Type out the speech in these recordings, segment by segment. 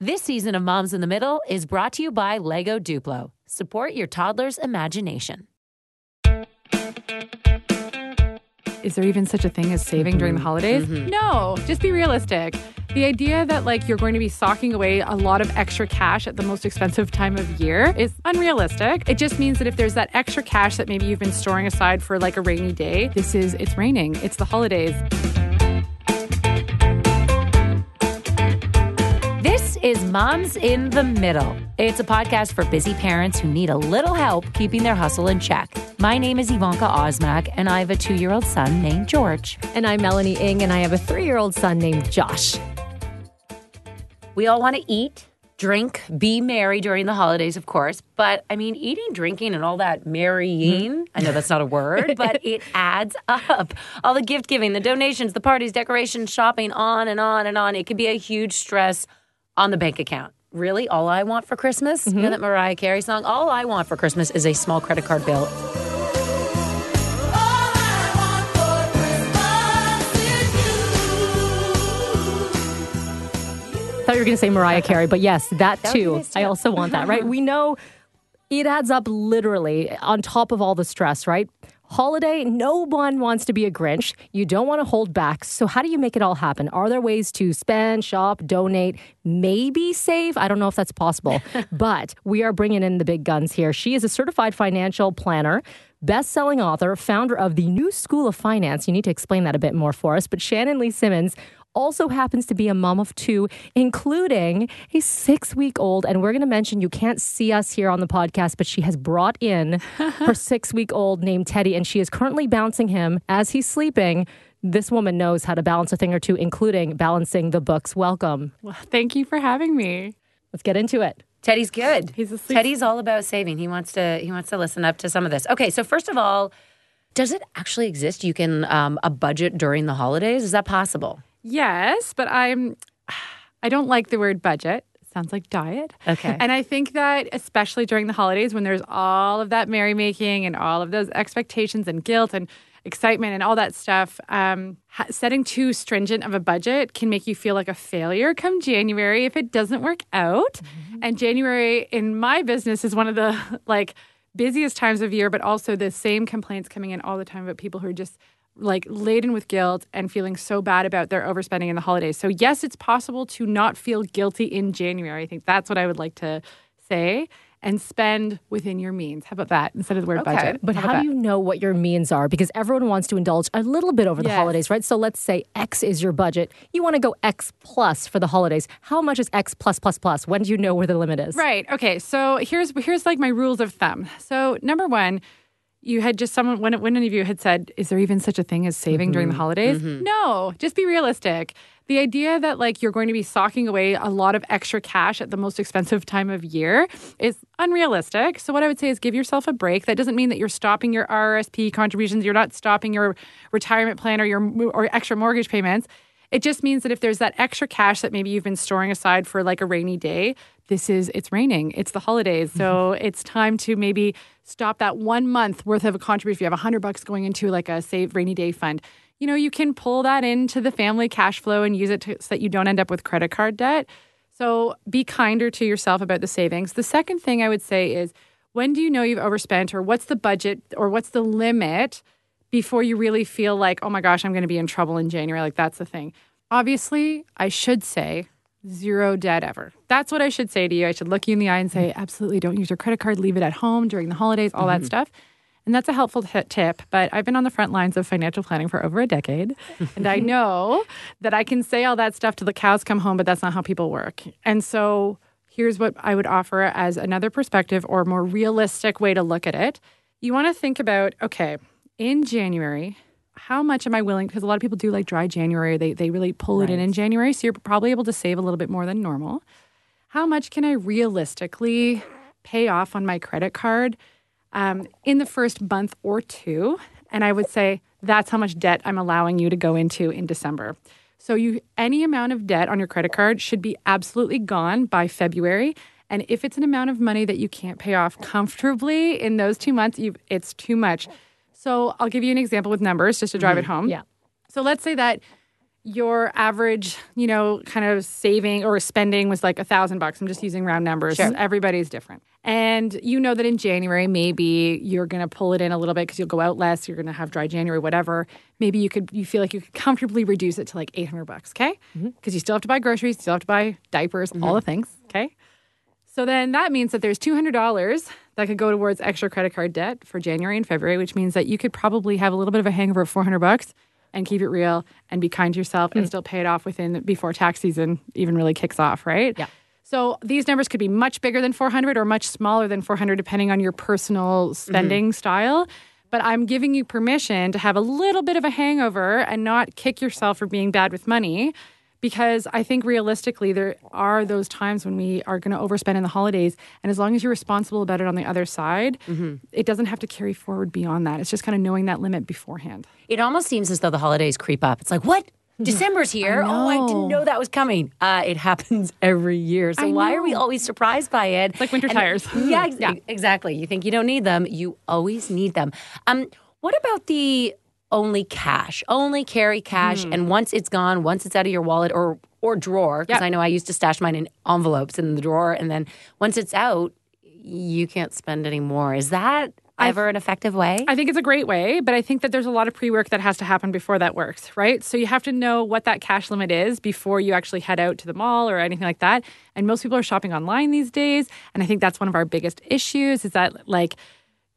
This season of Moms in the Middle is brought to you by Lego Duplo. Support your toddler's imagination. Is there even such a thing as saving during the mm-hmm. holidays? Mm-hmm. No, just be realistic. The idea that like you're going to be socking away a lot of extra cash at the most expensive time of year is unrealistic. It just means that if there's that extra cash that maybe you've been storing aside for like a rainy day, this is it's raining, it's the holidays. Is Moms in the Middle. It's a podcast for busy parents who need a little help keeping their hustle in check. My name is Ivanka Osmak, and I have a two year old son named George. And I'm Melanie Ing, and I have a three year old son named Josh. We all want to eat, drink, be merry during the holidays, of course. But I mean, eating, drinking, and all that marrying, mm-hmm. I know that's not a word, but it adds up. All the gift giving, the donations, the parties, decorations, shopping, on and on and on. It can be a huge stress on the bank account. Really, all I want for Christmas, you know mm-hmm. that Mariah Carey song? All I want for Christmas is a small credit card bill. thought you were going to say Mariah Carey, but yes, that, That too. nice, I also want that, right? We know it adds up literally on top of all the stress, right? Holiday, no one wants to be a Grinch. You don't want to hold back. So, how do you make it all happen? Are there ways to spend, shop, donate, maybe save? I don't know if that's possible, but we are bringing in the big guns here. She is a certified financial planner, best selling author, founder of the New School of Finance. You need to explain that a bit more for us. But Shannon Lee Simmons also happens to be a mom of two, including a six week old. And we're going to mention you can't see us here on the podcast, but she has brought in her six week old named Teddy, and she is currently bouncing him as he's sleeping. This woman knows how to balance a thing or two, including balancing the books. Welcome. Well, thank you for having me. Let's get into it. Teddy's good. He's asleep. Teddy's all about saving. He wants to. He wants to listen up to some of this. Okay, so first of all, does it actually exist? You can um, a budget during the holidays. Is that possible? Yes, but I'm I don't like the word budget. Sounds like diet. Okay. And I think that especially during the holidays when there's all of that merrymaking and all of those expectations and guilt and excitement and all that stuff, um, setting too stringent of a budget can make you feel like a failure come January if it doesn't work out. And January in my business is one of the like busiest times of year, but also the same complaints coming in all the time about people who are just like laden with guilt and feeling so bad about their overspending in the holidays. So yes, it's possible to not feel guilty in January. I think that's what I would like to say and spend within your means. How about that instead of the word Okay. budget? But How how, do you know what your means are? Because everyone wants to indulge a little bit over the Yes. holidays, right? So let's say X is your budget. You want to go X plus for the holidays. How much is X plus plus plus? When do you know where the limit is? Right. Okay. So here's here's like my rules of thumb. So number one, you had just someone when when any of you had said, "Is there even such a thing as saving during the mm-hmm. holidays?" Mm-hmm. No. Just be realistic. The idea that like you're going to be socking away a lot of extra cash at the most expensive time of year is unrealistic. So what I would say is give yourself a break. That doesn't mean that you're stopping your RRSP contributions. You're not stopping your retirement plan or your or extra mortgage payments. It just means that if there's that extra cash that maybe you've been storing aside for like a rainy day, this is it's raining, it's the holidays, so mm-hmm. it's time to maybe stop that one month worth of a contribution. If you have a hundred bucks going into like a save rainy day fund, you know you can pull that into the family cash flow and use it to, so that you don't end up with credit card debt. So be kinder to yourself about the savings. The second thing I would say is when do you know you've overspent or what's the budget or what's the limit before you really feel like, oh my gosh, I'm going to be in trouble in January. Like that's the thing. Obviously, I should say zero debt ever. That's what I should say to you. I should look you in the eye and say, absolutely don't use your credit card, leave it at home during the holidays, all that mm-hmm. stuff. And that's a helpful t- tip. But I've been on the front lines of financial planning for over a decade. and I know that I can say all that stuff till the cows come home, but that's not how people work. And so here's what I would offer as another perspective or more realistic way to look at it. You want to think about, okay, in January, how much am I willing? Because a lot of people do like dry January. They, they really pull it in in January. So you're probably able to save a little bit more than normal. How much can I realistically pay off on my credit card um, in the first month or two? And I would say that's how much debt I'm allowing you to go into in December. So you any amount of debt on your credit card should be absolutely gone by February. And if it's an amount of money that you can't pay off comfortably in those two months, it's too much. So I'll give you an example with numbers just to drive it mm-hmm. home. Yeah. So let's say that your average, you know, kind of saving or spending was like a thousand bucks. I'm just using round numbers. Sure. Everybody's different. And you know that in January, maybe you're going to pull it in a little bit because you'll go out less. You're going to have dry January, whatever. Maybe you could, you feel like you could comfortably reduce it to like 800 bucks. Okay. Mm-hmm. Because you still have to buy groceries, you still have to buy diapers, all mm-hmm. the things. Okay. So then that means that there's $200 that could go towards extra credit card debt for January and February, which means that you could probably have a little bit of a hangover of 400 bucks and keep it real and be kind to yourself and mm. still pay it off within before tax season even really kicks off, right? Yeah. So these numbers could be much bigger than 400 or much smaller than 400 depending on your personal mm-hmm. spending style. But I'm giving you permission to have a little bit of a hangover and not kick yourself for being bad with money because I think realistically there are those times when we are going to overspend in the holidays and as long as you're responsible about it on the other side, it doesn't have to carry forward beyond that. It's just kind of knowing that limit beforehand. It almost seems as though the holidays creep up. It's like, what? December's here. Oh, I didn't know that was coming. Uh, it happens every year. So why are we always surprised by it? like winter And- tires. Yeah, ex- exactly. You think you don't need them, you always need them. Um, what about the only cash, only carry cash, Hmm. and once it's gone, once it's out of your wallet or or drawer, because Yep. I know I used to stash mine in envelopes in the drawer, and then once it's out, you can't spend any more. Is that ever an effective way? I think it's a great way, but I think that there's a lot of pre work that has to happen before that works, right? So you have to know what that cash limit is before you actually head out to the mall or anything like that. And most people are shopping online these days. And I think that's one of our biggest issues is that, like,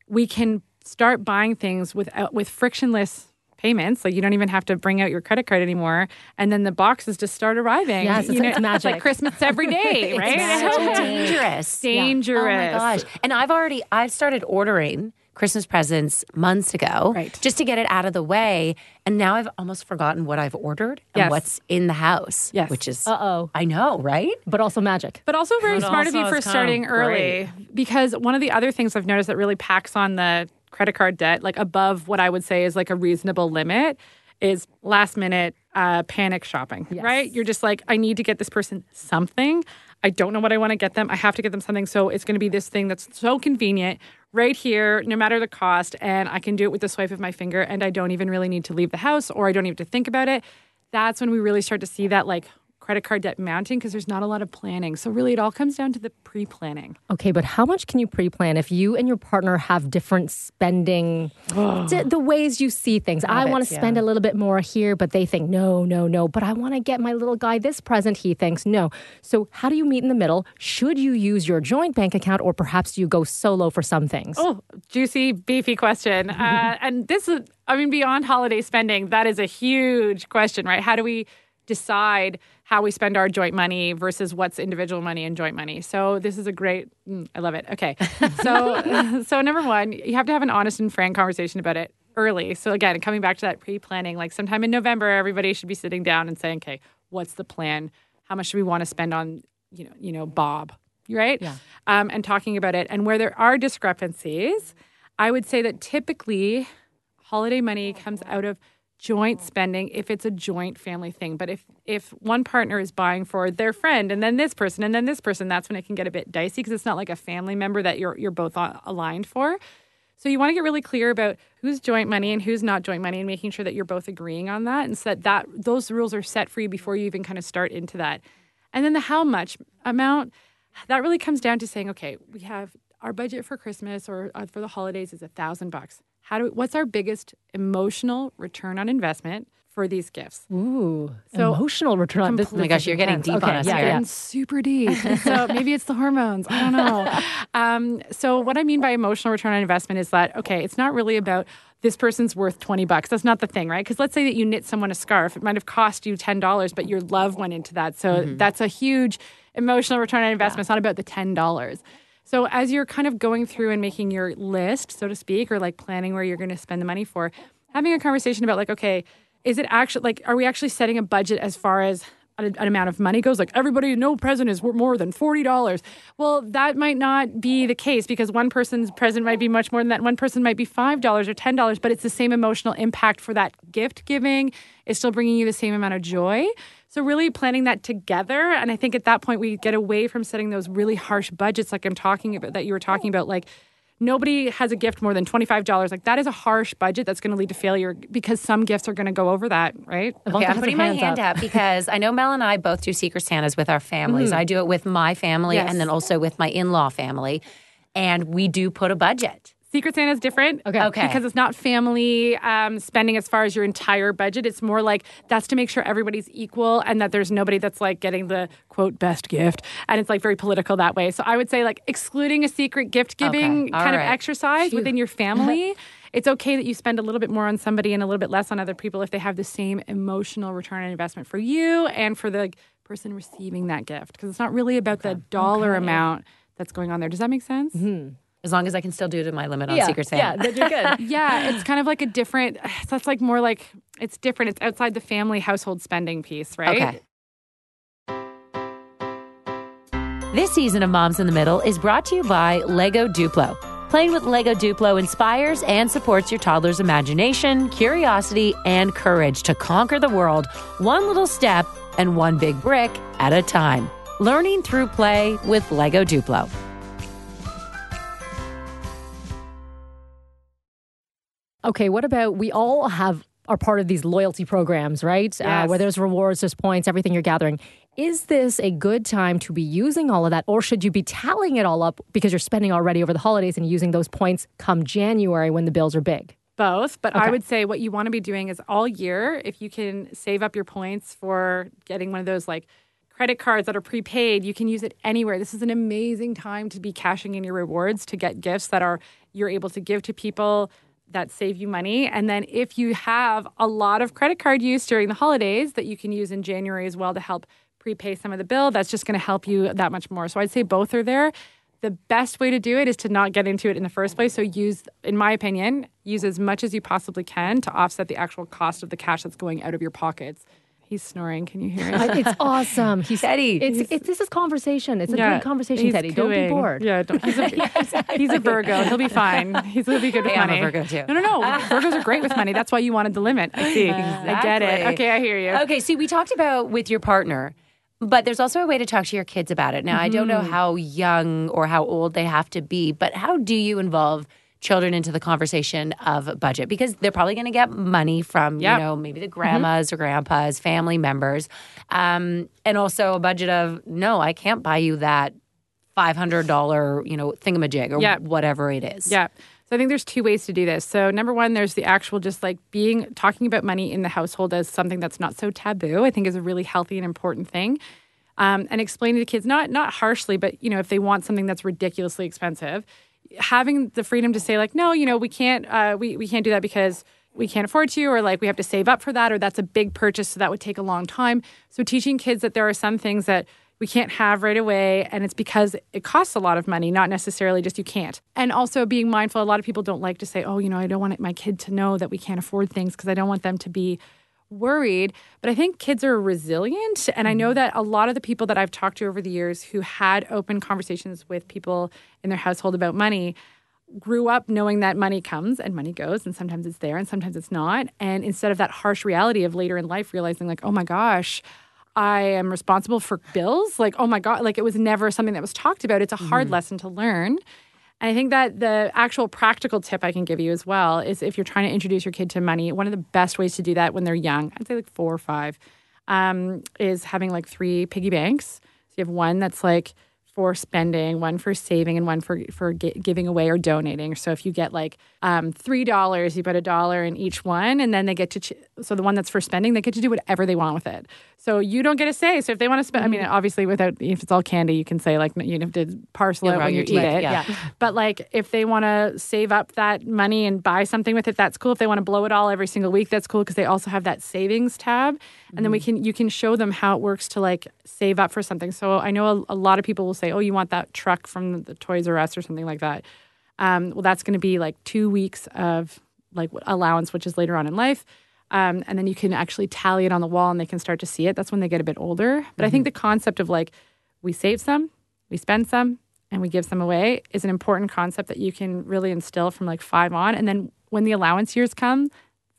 we can start buying things without uh, with frictionless payments like you don't even have to bring out your credit card anymore and then the boxes just start arriving Yes, it's- You know, it's like christmas every day right It's so dangerous. dangerous Oh my gosh. And I've already I've started ordering Christmas presents months ago. Right. Just to get it out of the way. And now I've almost forgotten what I've ordered and Yes. what's in the house. Yes. Which is Uh-oh. I know, right? But also magic. But also very But smart of you for starting of early because one of the other things I've noticed that really packs on the credit card debt, like above what I would say is like a reasonable limit, is last minute uh, panic shopping, right? You're just like, I need to get this person something. I don't know what I want to get them. I have to get them something. So it's going to be this thing that's so convenient right here, no matter the cost. And I can do it with the swipe of my finger. And I don't even really need to leave the house or I don't even have to think about it. That's when we really start to see that like credit card debt mounting because there's not a lot of planning. So really, it all comes down to the pre planning. Okay, but how much can you pre-plan if you and your partner have different spending, di- the ways you see things? I want to Habits, spend a little bit more here, but they think no, no, no. But I want to get my little guy this present. He thinks no. So how do you meet in the middle? Should you use your joint bank account, or perhaps you go solo for some things? Oh, juicy, beefy question. Uh, and this is, I mean, beyond holiday spending, that is a huge question, right? How do we decide how we spend our joint money versus what's individual money and joint money? So this is a great, mm, I love it. Okay. So, so number one, you have to have an honest and frank conversation about it early. So again, coming back to that pre-planning, like sometime in November, everybody should be sitting down and saying, okay, what's the plan? How much do we want to spend on, you know, you know, Bob, right? Yeah. Um, and talking about it. And where there are discrepancies, I would say that typically holiday money comes out of joint spending if it's a joint family thing. But if if one partner is buying for their friend and then this person and then this person, that's when it can get a bit dicey because it's not like a family member that you're you're both aligned for. So you want to get really clear about who's joint money and who's not joint money and making sure that you're both agreeing on that and so that, that those rules are set for you before you even kind of start into that. And then the how much amount, that really comes down to saying, okay, we have our budget for Christmas or uh, for the holidays is a thousand bucks. How do what's our biggest emotional return on investment for these gifts? Ooh, So- emotional return. on this, Oh my gosh, you're getting deep on Okay, us yeah, here. yeah. Super deep. so maybe it's the hormones. I don't know. Um, so what I mean by emotional return on investment is that okay, it's not really about this person's worth 20 bucks. That's not the thing, right? Because let's say that you knit someone a scarf. It might have cost you $10, but your love went into that. So that's a huge emotional return on investment. It's not about the $10. So as you're kind of going through and making your list, so to speak, or like planning where you're going to spend the money for, having a conversation about like, okay, is it actually like, are we actually setting a budget as far as an, an amount of money goes? Like everybody, no present is more than forty dollars. Well, that might not be the case because one person's present might be much more than that. One person might be five dollars or ten dollars, but it's the same emotional impact for that gift giving. It's still bringing you the same amount of joy. So really planning that together, and I think at that point we get away from setting those really harsh budgets, like I'm talking about that you were talking about, like nobody has a gift more than $25. Like that is a harsh budget that's going to lead to failure because some gifts are going to go over that, right? Okay, I'm putting my hand up. because I know Mel and I both do Secret Santas with our families. Mm-hmm. I do it with my family Yes. and then also with my in law family. And we do put a budget. Secret Santa is different. Okay. Okay. Because it's not family um, spending as far as your entire budget. It's more like that's to make sure everybody's equal and that there's nobody that's like getting the quote best gift. And it's like very political that way. So I would say like excluding a secret gift giving Okay. All kind of right. exercise within your family. It's okay that you spend a little bit more on somebody and a little bit less on other people if they have the same emotional return on investment for you and for the person receiving that gift. Because it's not really about the dollar amount that's going on there. Does that make sense? As long as I can still do it to my limit on yeah, Secret Santa. yeah, then you're good. Yeah, it's kind of like a different. That's like more like it's different. It's outside the family household spending piece, right? Okay. This season of Moms in the Middle is brought to you by Lego Duplo. Playing with Lego Duplo inspires and supports your toddler's imagination, curiosity, and courage to conquer the world one little step and one big brick at a time. Learning through play with Lego Duplo. Okay, what about we all have are part of these loyalty programs, right? Uh, Yes. where there's rewards, there's points, everything you're gathering. Is this a good time to be using all of that, or should you be tallying it all up because you're spending already over the holidays and using those points come January when the bills are big? Both, but Okay. I would say what you want to be doing is all year. If you can save up your points for getting one of those like credit cards that are prepaid, you can use it anywhere. This is an amazing time to be cashing in your rewards to get gifts that are you're able to give to people that save you money. And then if you have a lot of credit card use during the holidays that you can use in January as well to help prepay some of the bill, that's just going to help you that much more. So I'd say both are there. The best way to do it is to not get into it in the first place. So use, in my opinion, use as much as you possibly can to offset the actual cost of the cash that's going out of your pockets. He's snoring. Can you hear it? It's awesome. He's Teddy. It's, it's this is conversation. It's a Yeah, good conversation, he's Teddy. Don't be bored. Yeah, don't, he's, a, he's a Virgo. He'll be fine. He's he'll be good with Hey, I'm a money. Virgo too. No, no, no. Virgos are great with money. That's why you wanted the limit. I see. I get it. Okay, I hear you. Okay, see, we talked about with your partner, but there's also a way to talk to your kids about it. Now, I don't know mm-hmm. how young or how old they have to be, but how do you involve children into the conversation of budget? Because they're probably going to get money from, Yep. you know, maybe the grandmas or grandpas, family members, um, and also a budget of, no, I can't buy you that $500, you know, thingamajig or Yep. whatever it is. Yeah. So I think there's two ways to do this. So number one, there's the actual just like being talking about money in the household as something that's not so taboo. I think is a really healthy and important thing. Um, and explaining to kids not not harshly, but you know if they want something that's ridiculously expensive, having the freedom to say like, no, you know we can't uh, we we can't do that because we can't afford to, or like we have to save up for that, or that's a big purchase, so that would take a long time. So teaching kids that there are some things that we can't have right away and it's because it costs a lot of money not necessarily just you can't and also being mindful a lot of people don't like to say oh you know i don't want my kid to know that we can't afford things because i don't want them to be worried but i think kids are resilient and i know mm-hmm. that a lot of the people that i've talked to over the years who had open conversations with people in their household about money grew up knowing that money comes and money goes and sometimes it's there and sometimes it's not and instead of that harsh reality of later in life realizing like oh my gosh I am responsible for bills. Like, oh my God, like it was never something that was talked about. It's a hard mm-hmm. lesson to learn. And I think that the actual practical tip I can give you as well is if you're trying to introduce your kid to money, one of the best ways to do that when they're young, I'd say like four or five, um, is having like three piggy banks. So you have one that's like for spending, one for saving, and one for for gi- giving away or donating. So if you get like um, three dollars, you put a dollar in each one, and then they get to. Ch- so the one that's for spending, they get to do whatever they want with it. So you don't get a say. So if they want to spend, I mean, obviously, without if it's all candy, you can say like you have to parcel Yeah, it when you eat it. yeah. But like if they want to save up that money and buy something with it, that's cool. If they want to blow it all every single week, that's cool because they also have that savings tab. And then we can you can show them how it works to like save up for something. So I know a, a lot of people will say, "Oh, you want that truck from the Toys R Us or something like that." Um, well, that's going to be like two weeks of like allowance, which is later on in life. Um, and then you can actually tally it on the wall and they can start to see it. That's when they get a bit older. But I think the concept of like we save some, we spend some, and we give some away is an important concept that you can really instill from like five on. And then when the allowance years come,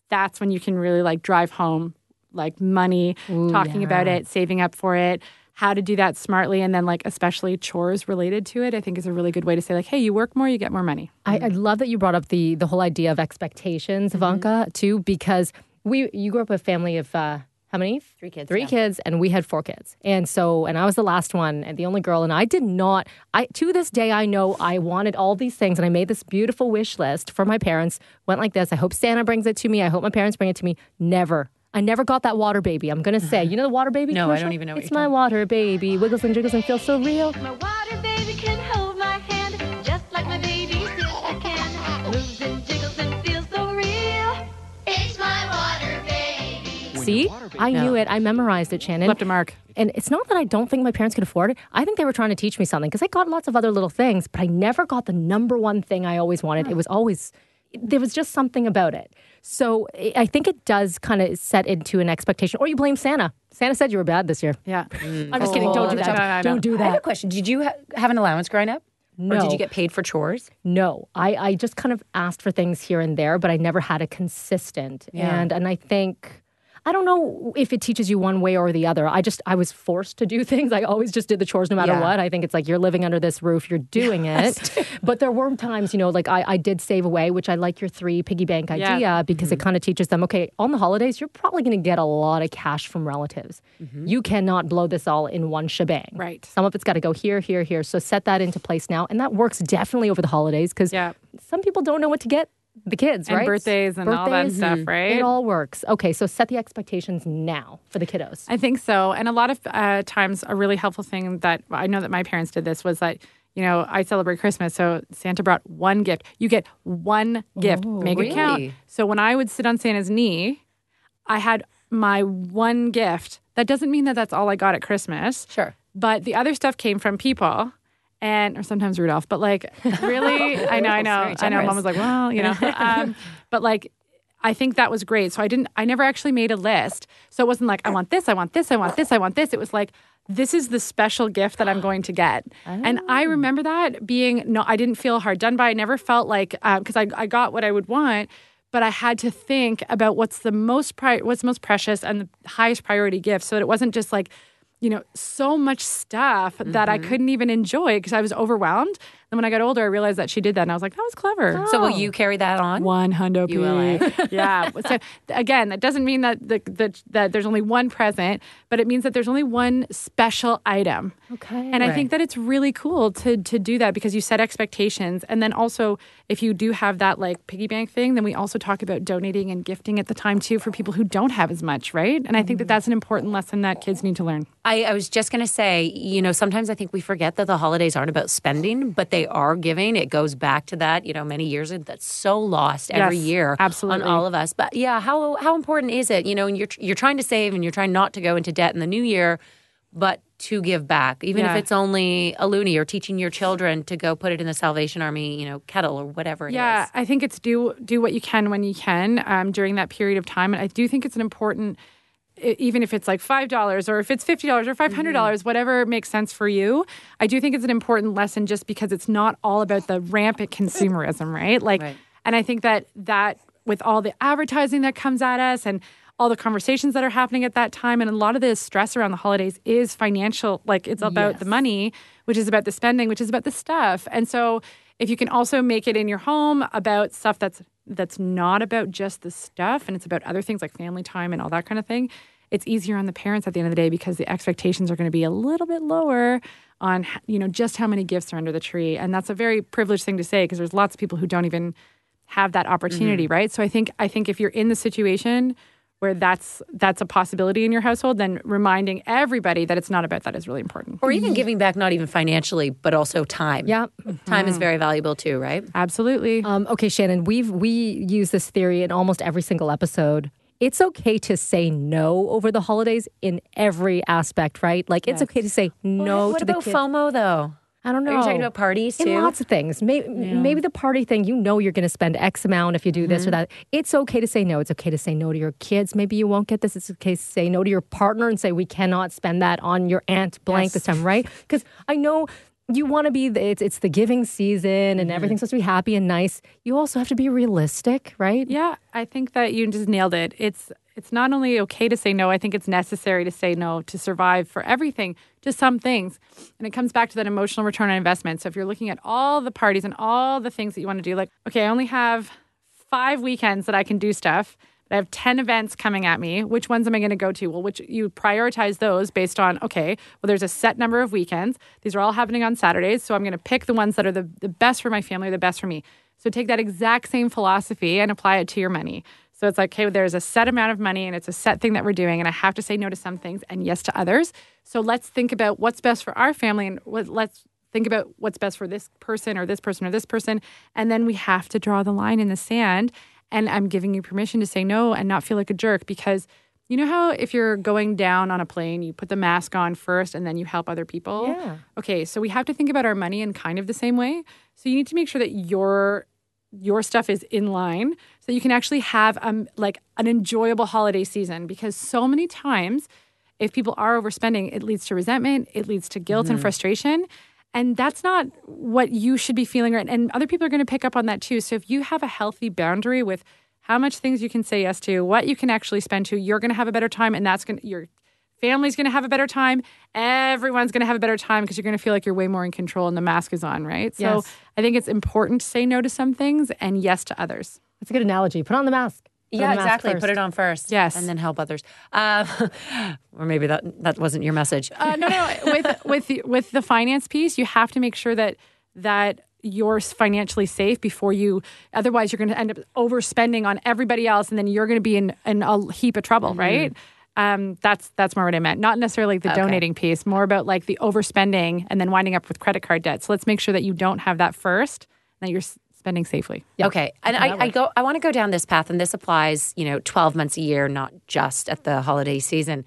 that's when you can really like drive home like money, talking about it, saving up for it, how to do that smartly and then like especially chores related to it i think is a really good way to say like hey you work more you get more money I, I love that you brought up the the whole idea of expectations, Ivanka, too, because we you grew up with a family of uh, how many? Three kids, Three yeah. kids, and we had four kids, and so and I was the last one and the only girl, and I did not. I to this day I know I wanted all these things, and I made this beautiful wish list for my parents. Went like this: I hope Santa brings it to me. I hope my parents bring it to me. Never. I never got that water baby. I'm gonna say, uh-huh. you know the water baby. No, I don't even know what It's you're my talking- water baby, wiggles and jiggles and feels so real. My water baby can hold my hand just like my baby sister can. Moves and jiggles and feels so real. It's my water baby. See, I knew it. I memorized it, Shannon. left a mark And it's not that I don't think my parents could afford it. I think they were trying to teach me something because I got lots of other little things, but I never got the number one thing I always wanted. It was always, there was just something about it. So I I think it does kind of set into an expectation, or you blame Santa. Santa said you were bad this year. yeah I'm just mm. kidding. Don't do oh, that. No, no, no. Don't do I have a question. Did you ha- have an allowance growing up? Or did you get paid for chores? No, I, I just kind of asked for things here and there, but I never had a consistent. Yeah. And and I think I don't know if it teaches you one way or the other. I just I was forced to do things. I always just did the chores no matter Yeah. what. I think it's like you're living under this roof, you're doing it. but there were times, you know, like I, I did save away, which I like your three piggy bank Yeah. idea because it mm-hmm. kind of teaches them, okay, on the holidays, you're probably going to get a lot of cash from relatives. Mm-hmm. You cannot blow this all in one shebang. Right. Some of it's got to go here, here, here. So set that into place now. And that works definitely over the holidays because Yeah. some people don't know what to get the kids, And right? birthdays and all that stuff, right? It all works. Okay, so set the expectations now for the kiddos. I think so. And a lot of uh, times, a really helpful thing that I know that my parents did this was that, you know, I celebrate Christmas. So Santa brought one gift. You get one gift, make it count. really? So when I would sit on Santa's knee, I had my one gift. That doesn't mean that that's all I got at Christmas. Sure. But the other stuff came from people. And or sometimes Rudolph, but like really, I know, I know, I know. Mom was like, well, you know, um, but like I think that was great. So I didn't, I never actually made a list. So it wasn't like, I want this, I want this, I want this, I want this. It was like, this is the special gift that I'm going to get. And I remember that being, no, I didn't feel hard done by. I never felt like, because I, I got what I would want, but I had to think about what's the most, pri- what's most precious and the highest priority gift. So that it wasn't just like, you know, so much stuff that I mm-hmm. couldn't even enjoy because I was overwhelmed. Then when I got older, I realized that she did that, and I was like, that was clever. So will you carry that on? One hundred You will, eh? yeah. So again, that doesn't mean that the, the that there's only one present, but it means that there's only one special item. Okay. And I think that it's really cool to to do that because you set expectations, and then also if you do have that like piggy bank thing, then we also talk about donating and gifting at the time too for people who don't have as much, right? And I think that that's an important lesson that kids need to learn. I, I was just going to say, you know, sometimes I think we forget that the holidays aren't about spending, but they are giving. It goes back to that, you know, many years ago. That's so lost every Yes, year absolutely. on all of us. But yeah, how how important is it? You know, and you're you're trying to save and you're trying not to go into debt in the new year, but to give back, even Yeah. if it's only a loonie or teaching your children to go put it in the Salvation Army, you know, kettle or whatever it is. yeah, I think it's do do what you can when you can um, during that period of time, and I do think it's an important, even if it's like five dollars or if it's fifty dollars or five hundred dollars, mm-hmm. whatever makes sense for you. I do think it's an important lesson just because it's not all about the rampant consumerism, right? Like, Right. and I think that that with all the advertising that comes at us and all the conversations that are happening at that time and a lot of the stress around the holidays is financial like it's about the money which is about the spending which is about the stuff and so if you can also make it in your home about stuff that's that's not about just the stuff and it's about other things like family time and all that kind of thing it's easier on the parents at the end of the day because the expectations are going to be a little bit lower on you know just how many gifts are under the tree and that's a very privileged thing to say because there's lots of people who don't even have that opportunity right so i think i think if you're in the situation where that's that's a possibility in your household then reminding everybody that it's not about that is really important Or even giving back, not even financially, but also time. Yeah. Time is very valuable too, right? absolutely Um, okay, Shannon, we've we use this theory in almost every single episode. It's okay to say no over the holidays in every aspect, right? Like it's okay to say no what to the What about. FOMO though? I don't know. Are you talking about parties too? in lots of things. Maybe, maybe the party thing, you know, you're going to spend X amount if you do this or mm-hmm. that. It's okay to say no. It's okay to say no to your kids. Maybe you won't get this. It's okay to say no to your partner and say, we cannot spend that on your aunt blank this time, right? Because I know you want to be, the, it's, it's the giving season and mm-hmm. everything's supposed to be happy and nice. You also have to be realistic, right? Yeah, I think that you just nailed it. It's it's not only okay to say no, I think it's necessary to say no to survive for everything, to some things. And it comes back to that emotional return on investment. So if you're looking at all the parties and all the things that you want to do, like, okay, I only have five weekends that I can do stuff. I have 10 events coming at me. Which ones am I going to go to? Well, which you prioritize those based on, okay, well, there's a set number of weekends. These are all happening on Saturdays. So I'm going to pick the ones that are the, the best for my family, the best for me. So take that exact same philosophy and apply it to your money. So it's like, okay, there's a set amount of money and it's a set thing that we're doing, and I have to say no to some things and yes to others. So let's think about what's best for our family and what, let's think about what's best for this person or this person or this person. And then we have to draw the line in the sand. And I'm giving you permission to say no and not feel like a jerk because you know how if you're going down on a plane, you put the mask on first and then you help other people? Yeah. Okay, so we have to think about our money in kind of the same way. So you need to make sure that your your stuff is in line so you can actually have um like an enjoyable holiday season because so many times if people are overspending it leads to resentment it leads to guilt and frustration and that's not what you should be feeling right and other people are going to pick up on that too so if you have a healthy boundary with how much things you can say yes to what you can actually spend to you're going to have a better time and that's going to your family's going to have a better time everyone's going to have a better time because you're going to feel like you're way more in control and the mask is on right so Yes. i think it's important to say no to some things and yes to others That's a good analogy. Put on the mask. Yeah, exactly. Put it on first. Yes. And then help others. Um, or maybe that that wasn't your message. uh, no, no. With with the, with the finance piece, you have to make sure that that you're financially safe before you. Otherwise, you're going to end up overspending on everybody else, and then you're going to be in, in a heap of trouble, right? Um, that's that's more what I meant. Not necessarily the donating piece, more about like the overspending and then winding up with credit card debt. So let's make sure that you don't have that first, and that you're spending safely. Okay, and I, I go. I want to go down this path, and this applies, you know, twelve months a year, not just at the holiday season.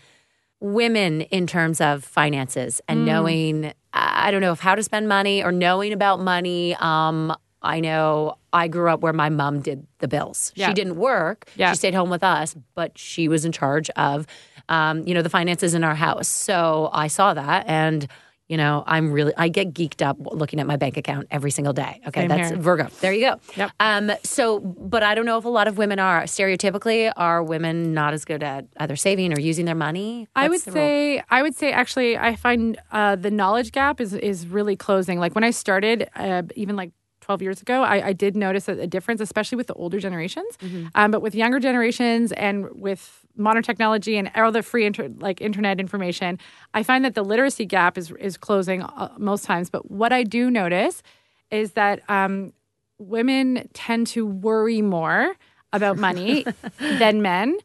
Women, in terms of finances and Mm. knowing, I don't know if how to spend money or knowing about money. Um, I know I grew up where my mom did the bills. Yeah. She didn't work. Yeah. She stayed home with us, but she was in charge of, um, you know, the finances in our house. So I saw that, and you know, I'm really I get geeked up looking at my bank account every single day. Okay, Same that's here. Virgo. There you go. Yep. Um, so, but I don't know if a lot of women are stereotypically are women not as good at either saving or using their money. I would What's the rule? say I would say actually I find uh, the knowledge gap is is really closing. Like when I started, uh, even like. 12 years ago, I, I did notice a, a difference, especially with the older generations. Um, but with younger generations and with modern technology and all the free inter- like internet information, I find that the literacy gap is is closing uh, most times. But what I do notice is that um, women tend to worry more about money than men.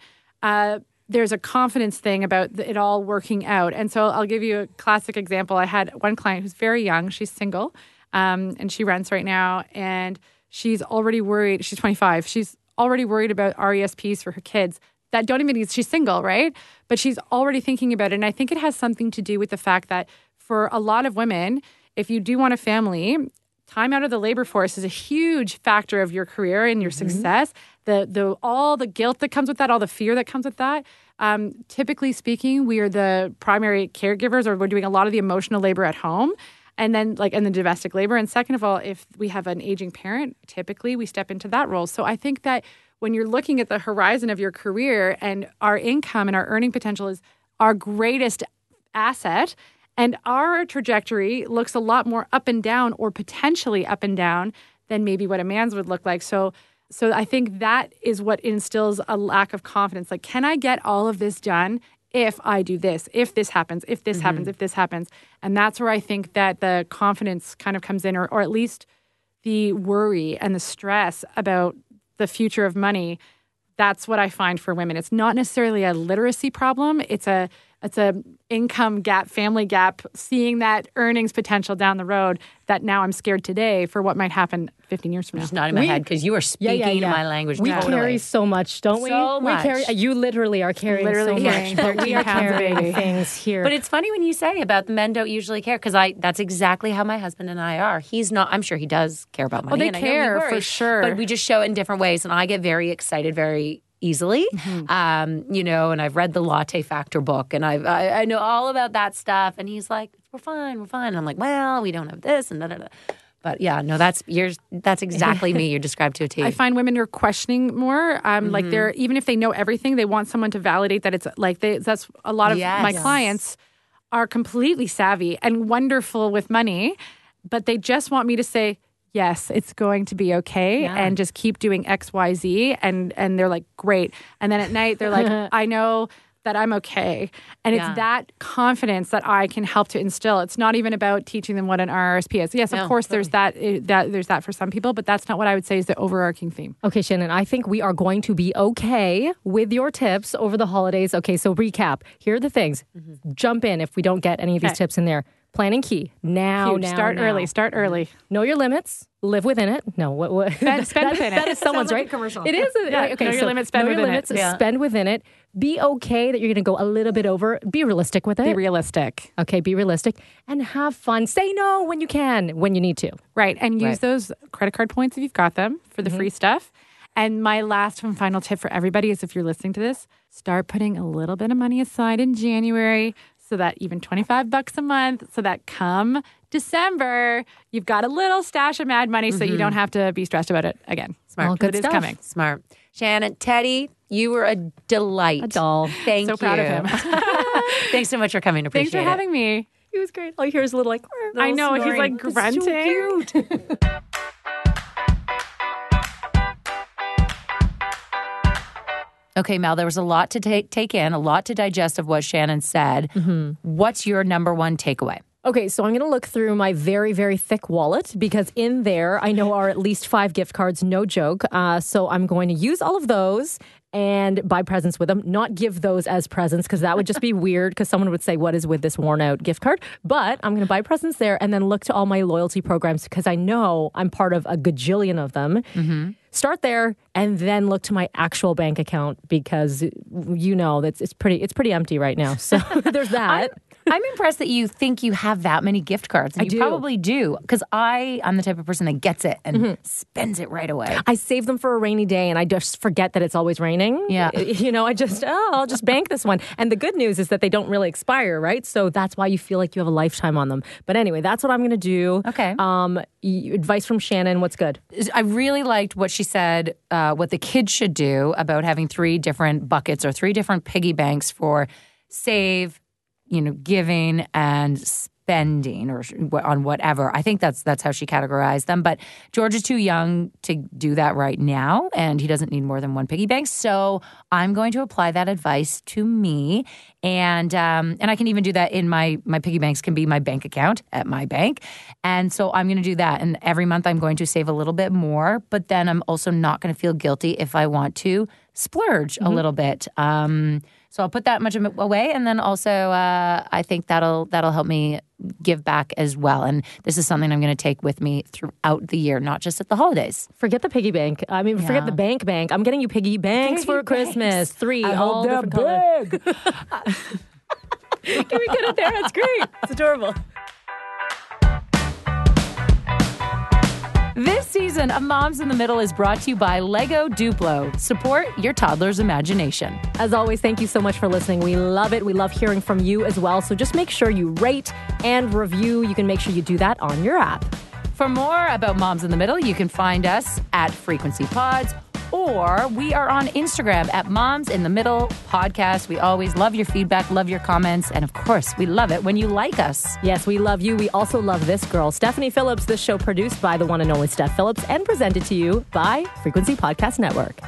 Uh, there's a confidence thing about it all working out. And so I'll give you a classic example. I had one client who's very young, she's single, um, and she rents right now, and she's already worried. She's 25. She's already worried about RESPs for her kids that don't even need, she's single, right? But she's already thinking about it. And I think it has something to do with the fact that for a lot of women, if you do want a family, time out of the labor force is a huge factor of your career and your success. The the all the guilt that comes with that, all the fear that comes with that. Um, typically speaking, we are the primary caregivers, or we're doing a lot of the emotional labor at home, and then like and the domestic labor. And second of all, if we have an aging parent, typically we step into that role. So I think that when you're looking at the horizon of your career and our income and our earning potential is our greatest asset. And our trajectory looks a lot more up and down or potentially up and down than maybe what a man's would look like. So so I think that is what instills a lack of confidence. Like, can I get all of this done if I do this, if this happens, if this happens, mm-hmm. if this happens? And that's where I think that the confidence kind of comes in, or, or at least the worry and the stress about the future of money that's what I find for women. It's not necessarily a literacy problem. It's a it's a income gap, family gap, seeing that earnings potential down the road that now I'm scared today for what might happen 15 years from now. It's not in my We- head because you are speaking yeah, yeah. my language. We totally. carry so much, don't we? So We carry. much. Uh, you literally are carrying Literally so much, but we are carrying things here. But it's funny when you say about the men don't usually care because I that's exactly how my husband and I are. He's not. I'm sure he does care about oh, money. they and I know he care, for sure. But we just show it in different ways, and I get very excited very easily. Mm-hmm. Um, you know, and I've read the Latte Factor book, and I've, I I know all about that stuff. And he's like, "We're fine, we're fine." And I'm like, "Well, we don't have this," and da da da. But yeah, no, that's you're that's exactly me. You're described to a T. I find women are questioning more. Um, Like Mm-hmm. they're even if they know everything, they want someone to validate that it's like they. That's a lot of my Yes. clients are completely savvy and wonderful with money, but they just want me to say yes, it's going to be okay, Yeah. and just keep doing X, Y, Z, and and they're like great, and then at night they're like I know. That I'm okay. And Yeah. it's that confidence that I can help to instill. It's not even about teaching them what an RRSP is. Yes, No, of course, there's that, uh, that there's that for some people, but that's not what I would say is the overarching theme. Okay, Shannon, I think we are going to be okay with your tips over the holidays. Okay, so recap. Here are the things. Jump in if we don't get any of these Okay. tips in there. Planning key. Now, Huge. now, start now. early. Start early. Mm-hmm. Know your limits. Live within it. No, what? what Spend- spend within it. That is someone's like a right. commercial. It is. A, Yeah, okay, know your so limits, spend know your within it. Yeah. Spend within it. Be okay that you're going to go a little bit over. Be realistic with it. Be realistic. okay, be realistic and have fun. Say no when you can, when you need to. Right. And use Right. those credit card points if you've got them for the mm-hmm. free stuff. And my last and final tip for everybody is if you're listening to this, start putting a little bit of money aside in January so that even 25 bucks a month, so that come December, you've got a little stash of mad money so you mm-hmm. don't have to be stressed about it again. Smart. All good It is stuff. coming. Smart. Shannon, Teddy, you were a delight. A doll. Thank So you. So proud of him. Thanks so much for coming. Appreciate it. Thanks for having me. He was great. All you hear is a little like. I know, he's like grunting. Okay, Mel, there was a lot to take take in, a lot to digest of what Shannon said. Mm-hmm. What's your number one takeaway? Okay, so I'm going to look through my very, very thick wallet because in there I know are at least five gift cards, no joke. Uh, so I'm going to use all of those and buy presents with them. Not give those as presents because that would just be weird because someone would say, What is with this worn out gift card? But I'm going to buy presents there and then look to all my loyalty programs because I know I'm part of a gajillion of them. Start there and then look to my actual bank account because you know that's it's pretty it's pretty empty right now. So there's that. I'm impressed that you think you have that many gift cards. And I you do. probably do. Because I I'm the type of person that gets it and Mm-hmm. spends it right away. I save them for a rainy day and I just forget that it's always raining. Yeah. You know, I just, oh, I'll just bank this one. And the good news is that they don't really expire, right? So that's why you feel like you have a lifetime on them. But anyway, that's what I'm going to do. Okay. Um, advice from Shannon. What's good? I really liked what she said, uh, what the kids should do about having three different buckets or three different piggy banks for save, you know, giving and spending or on whatever. I think that's that's how she categorized them. But George is too young to do that right now, and he doesn't need more than one piggy bank. So I'm going to apply that advice to me, and um, and I can even do that in my my piggy banks can be my bank account at my bank, and so I'm going to do that. And every month I'm going to save a little bit more, but then I'm also not going to feel guilty if I want to splurge a little bit. Um, so I'll put that much away, and then also uh, I think that'll that'll help me give back as well. And this is something I'm going to take with me throughout the year, not just at the holidays. Forget the piggy bank. I mean, forget the bank bank. I'm getting you piggy banks for Christmas. Three, all different colors. Can we get it there? That's great. It's adorable. This season of Moms in the Middle is brought to you by Lego Duplo. Support your toddler's imagination. As always, thank you so much for listening. We love it. We love hearing from you as well. So just make sure you rate and review. You can make sure you do that on your app. For more about Moms in the Middle, you can find us at Frequency Pods or we are on Instagram at Moms in the Middle Podcast. We always love your feedback, love your comments, and of course, we love it when you like us. Yes, we love you. We also love this girl, Stephanie Phillips. This show produced by the one and only Steph Phillips and presented to you by Frequency Podcast Network.